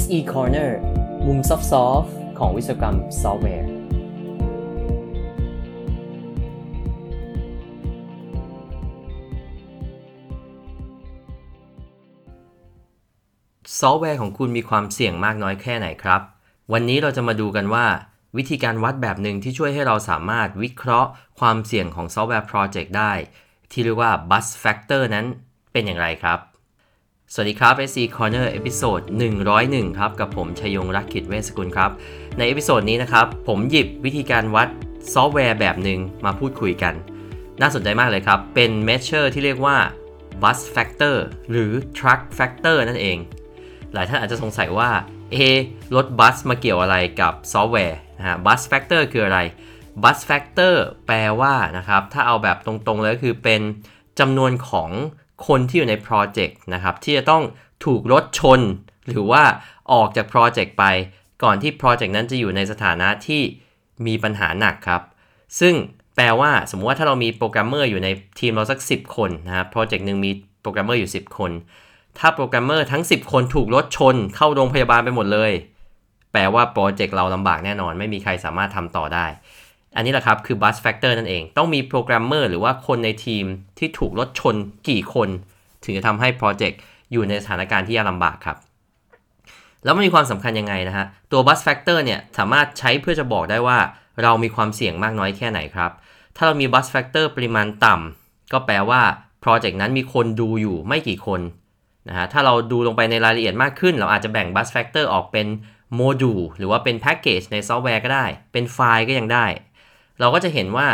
SE Corner มุม soft ของวิศวกรรมซอฟต์แวร์ ซอฟต์แวร์ของคุณมีความเสี่ยงมากน้อยแค่ไหนครับ วันนี้เราจะมาดูกันว่าวิธีการวัดแบบหนึ่งที่ช่วยให้เราสามารถวิเคราะห์ความเสี่ยงของซอฟต์แวร์โปรเจกต์ได้ ที่เรียกว่า bus factor นั้นเป็นอย่างไรครับ สวัสดีครับ SE Corner episode 101 ครับ กับผมชัยยงค์ รักขิตเวชสกุลครับ ใน episode นี้นะครับ ผมหยิบวิธีการวัดซอฟต์แวร์แบบหนึ่งมาพูดคุยกัน น่าสนใจมากเลยครับ เป็น measure ที่เรียกว่า bus factor หรือ truck factor นั่นเอง หลายท่านอาจจะสงสัยว่า เอรถบัสมาเกี่ยวอะไรกับซอฟต์แวร์นะฮะ bus factor คืออะไร bus factor แปลว่านะครับ ถ้าเอาแบบตรงๆเลยก็คือเป็นจำนวนของ คนที่อยู่ในโปรเจกต์นะครับที่จะต้องถูกรถชน หรือว่าออกจากโปรเจกต์ไป ก่อนที่โปรเจกต์นั้นจะอยู่ในสถานะที่มีปัญหาหนักครับ ซึ่งแปลว่าสมมติว่าถ้าเรามีโปรแกรมเมอร์อยู่ในทีมเราสัก 10 คนนะครับโปรเจกต์หนึ่งมีโปรแกรมเมอร์อยู่ 10 คน ถ้าโปรแกรมเมอร์ทั้ง 10 คนถูกรถชน เข้าโรงพยาบาลไปหมดเลย แปลว่าโปรเจกต์เราลำบากแน่นอน ไม่มีใครสามารถทำต่อได้ อันนี้แหละครับคือ bus factor นั่นเอง ต้องมีโปรแกรมเมอร์หรือว่าคนในทีมที่ถูกรถชนกี่คน ถึงจะทำให้โปรเจกต์อยู่ในสถานการณ์ที่ยากลำบากครับ แล้วมันมีความสำคัญยังไงนะฮะ ตัว bus factor เนี่ยสามารถใช้เพื่อจะบอกได้ว่า เรามีความเสี่ยงมากน้อยแค่ไหนครับ ถ้าเรามี bus factor ปริมาณต่ำก็แปลว่าโปรเจกต์นั้นมีคนดูอยู่ไม่กี่คนนะฮะถ้าเราดูลงไปในรายละเอียดมากขึ้น เราอาจจะแบ่ง bus factor ออกเป็นโมดูลหรือว่าเป็นแพ็กเกจในซอฟต์แวร์ก็ได้ เป็นไฟล์ก็ยังได้ เราก็จะเห็นว่า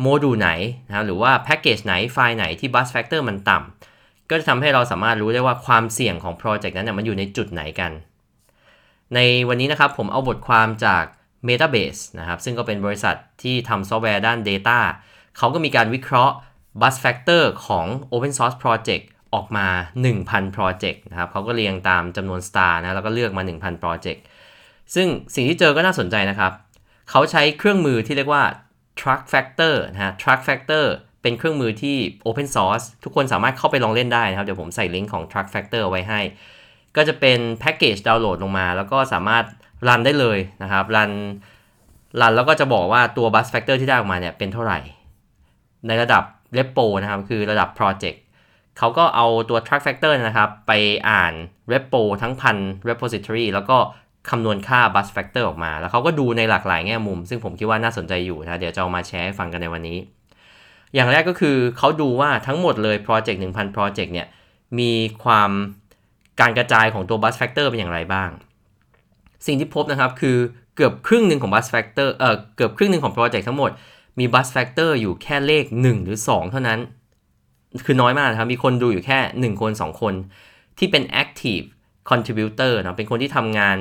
โมดูลไหนนะครับหรือว่าแพ็กเกจไหนไฟล์ไหนที่ bus factor มันต่ำก็จะทำให้เราสามารถรู้ได้ว่าความเสี่ยงของโปรเจกต์นั้นนะมันอยู่ในจุดไหนกัน ในวันนี้นะครับผมเอาบทความจาก Metabase นะครับซึ่งก็เป็นบริษัทที่ทำซอฟต์แวร์ด้าน Data เขาก็มีการวิเคราะห์ bus factor ของ Open Source Project ออกมา 1,000 Project นะครับเขาก็เรียงตามจำนวน star นะแล้วก็เลือกมา 1,000 Project ซึ่งสิ่งที่เจอก็น่าสนใจนะครับ เขาใช้เครื่องมือที่เรียกว่า truck factor นะฮะ truck factor เป็นเครื่องมือที่ open source ทุกคนสามารถเข้าไปลองเล่นได้นะครับ เดี๋ยวผมใส่ลิงก์ของ truck factor ไว้ให้ ก็จะเป็นแพ็กเกจดาวน์โหลดลงมา แล้วก็สามารถรันได้เลยนะครับ รัน รันแล้วก็จะบอกว่าตัว bus factor ที่ได้ออกมาเนี่ยเป็นเท่าไหร่ ในระดับ repo นะครับ คือระดับ project เขาก็เอาตัว truck factor นะครับ ไปอ่าน repo ทั้งพัน repository แล้วก็ คำนวณค่า bus factor ออกมา แล้วเขาก็ดูในหลากหลายแง่มุม ซึ่งผมคิดว่าน่าสนใจอยู่นะ เดี๋ยวจะเอามาแชร์ให้ฟังกันในวันนี้ อย่างแรกก็คือเขาดูว่าทั้งหมดเลย project 1,000 project เนี่ย มีความการกระจายของตัว bus factor เป็นอย่างไรบ้าง สิ่งที่พบนะครับคือเกือบครึ่งหนึ่งของ bus factor เอ่อ เกือบครึ่งหนึ่งของ project ทั้งหมด มี bus factor อยู่แค่เลข 1 หรือ 2 เท่านั้น คือน้อยมากนะครับ มีคนดูอยู่แค่ 1 คน 2 คน ที่เป็น active contributor นะเป็นคนที่ทำงาน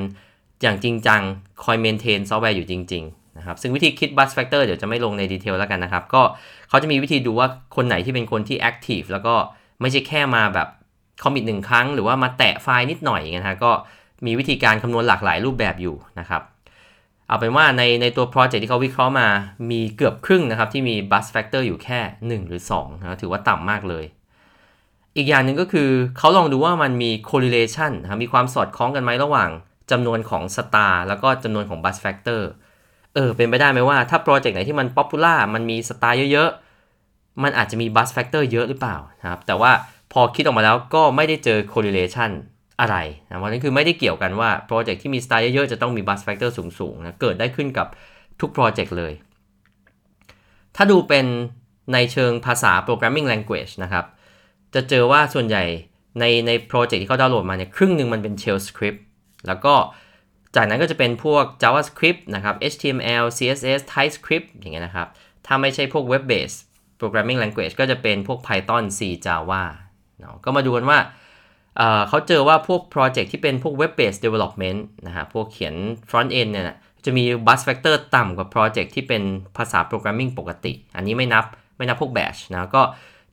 อย่างจริงจังคอย maintain ซอฟต์แวร์อยู่จริง ๆ นะครับ ซึ่งวิธีคิด bus factor เดี๋ยวจะไม่ลงใน detail แล้วกันนะครับ ก็เขาจะมีวิธีดูว่าคนไหนที่เป็นคนที่ active แล้วก็ไม่ใช่แค่มาแบบ commit หนึ่งครั้ง หรือว่ามาแตะไฟล์นิดหน่อยอย่างเงี้ยนะก็มีวิธีการคำนวณหลากหลายรูปแบบอยู่นะครับ เอาเป็นว่าในในตัวโปรเจกต์ที่เขาวิเคราะห์มามีเกือบครึ่งนะครับที่มี bus factor อยู่แค่ 1 หรือ2นะถือว่าต่ำมากเลยอีกอย่างหนึ่งก็คือเขาลองดูว่ามันมี correlation นะครับมีความสอดคล้องกันไหมระหว่าง จำนวนของ star แล้วก็จำนวนของ bus factor เออเป็นไปได้ไหมว่าถ้าโปรเจกต์ไหนที่มัน popular มันมี star เยอะๆ มันอาจจะมี bus factor เยอะหรือเปล่านะครับแต่ว่าพอคิดออกมาแล้วก็ไม่ได้เจอ correlation อะไรนะเพราะนั้นคือไม่ได้เกี่ยวกันว่าโปรเจกต์ที่มี star เยอะๆ จะต้องมี bus factor สูงๆนะเกิดได้ขึ้นกับทุกโปรเจกต์เลย ถ้าดูเป็นในเชิงภาษา programming language นะครับ จะเจอว่าส่วนใหญ่ในในโปรเจกต์ที่เขาดาวน์โหลดมาเนี่ยครึ่งหนึ่งมันเป็น shell script แล้วก็จากนั้นก็จะเป็นพวก JavaScript นะครับ HTML CSS TypeScript อย่างเงี้ยนะครับ ถ้าไม่ใช่พวก web based programming language ก็จะเป็นพวก Python C Java เนาะก็มาดูกันว่าเเขาเจอว่าพวกโปรเจกต์ที่เป็นพวก web based development นะฮะพวกเขียน front end เนี่ยจะมี bus factor ต่ำกว่าโปรเจกต์ที่เป็นภาษา programming ปกติ อันนี้ไม่นับไม่นับพวก bash นะก็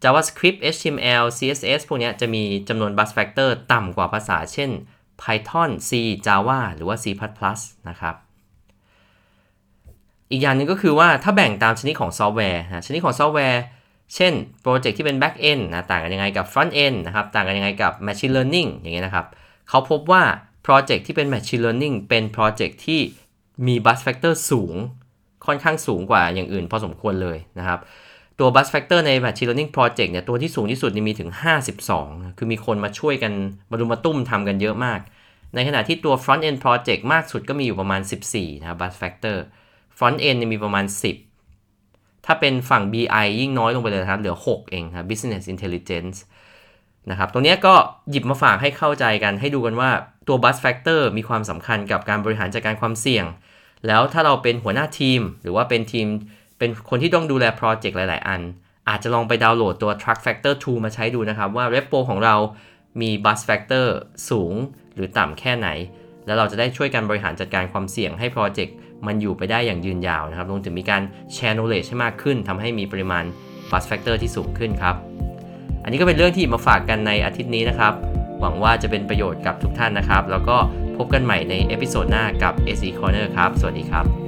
JavaScript HTML CSS พวกนี้จะมีจำนวน bus factor ต่ำกว่าภาษาเช่น Python C Java หรือว่า C++ นะครับ อีกอย่างหนึ่งก็คือว่าถ้าแบ่งตามชนิดของซอฟต์แวร์นะชนิดของซอฟต์แวร์ เช่นโปรเจกต์ที่เป็น back end นะต่างกันยังไงกับ front end นะครับต่างกันยังไงกับ machine learning อย่างเงี้ยนะครับเขาพบว่า Project ที่เป็น Machine Learning เป็น Project ที่มี Bus Factor สูง ค่อนข้างสูงกว่าอย่างอื่นพอสมควรเลยนะครับ ตัว Bus Factor ใน Machine Learning Project เนี่ยตัวที่สูงที่สุดมีถึง 52 คือมีคนมาช่วยกันมารุมมาตุ้มทำกันเยอะมาก ในขณะที่ตัว Front End Project มากสุดก็มีอยู่ประมาณ 14 นะครับ Buzz Factor Front End เนี่ยมีประมาณ 10 ถ้าเป็นฝั่ง BI ยิ่งน้อยลงไปเลยนะครับ เหลือ 6 เองครับ Business Intelligence นะครับ ตรงนี้ก็หยิบมาฝากให้เข้าใจกัน ให้ดูกันว่าตัว Buzz Factor มีความสำคัญกับการบริหารจัดการความเสี่ยง แล้วถ้าเราเป็นหัวหน้าทีม หรือว่าเป็นทีม เป็นคนที่ต้องดูแลโปรเจกต์หลาย ๆ อัน อาจจะลองไปดาวน์โหลดตัว Truck Factor 2 มาใช้ดูนะครับ ว่า Repo ของเรามี Buzz Factor สูงหรือต่ำแค่ไหน แล้วเราจะได้ช่วยกันบริหารจัดการความเสี่ยงให้โปรเจกต์มันอยู่ไปได้อย่างยืนยาวนะครับรวมถึงมีการแชร์ knowledge ให้มากขึ้นทำให้มีปริมาณ Buzz Factor ที่สูงขึ้นครับ อันนี้ก็เป็นเรื่องที่มาฝากกันในอาทิตย์นี้นะครับ หวังว่าจะเป็นประโยชน์กับทุกท่านนะครับ แล้วก็พบกันใหม่ใน episode หน้ากับ SE Corner ครับ สวัสดีครับ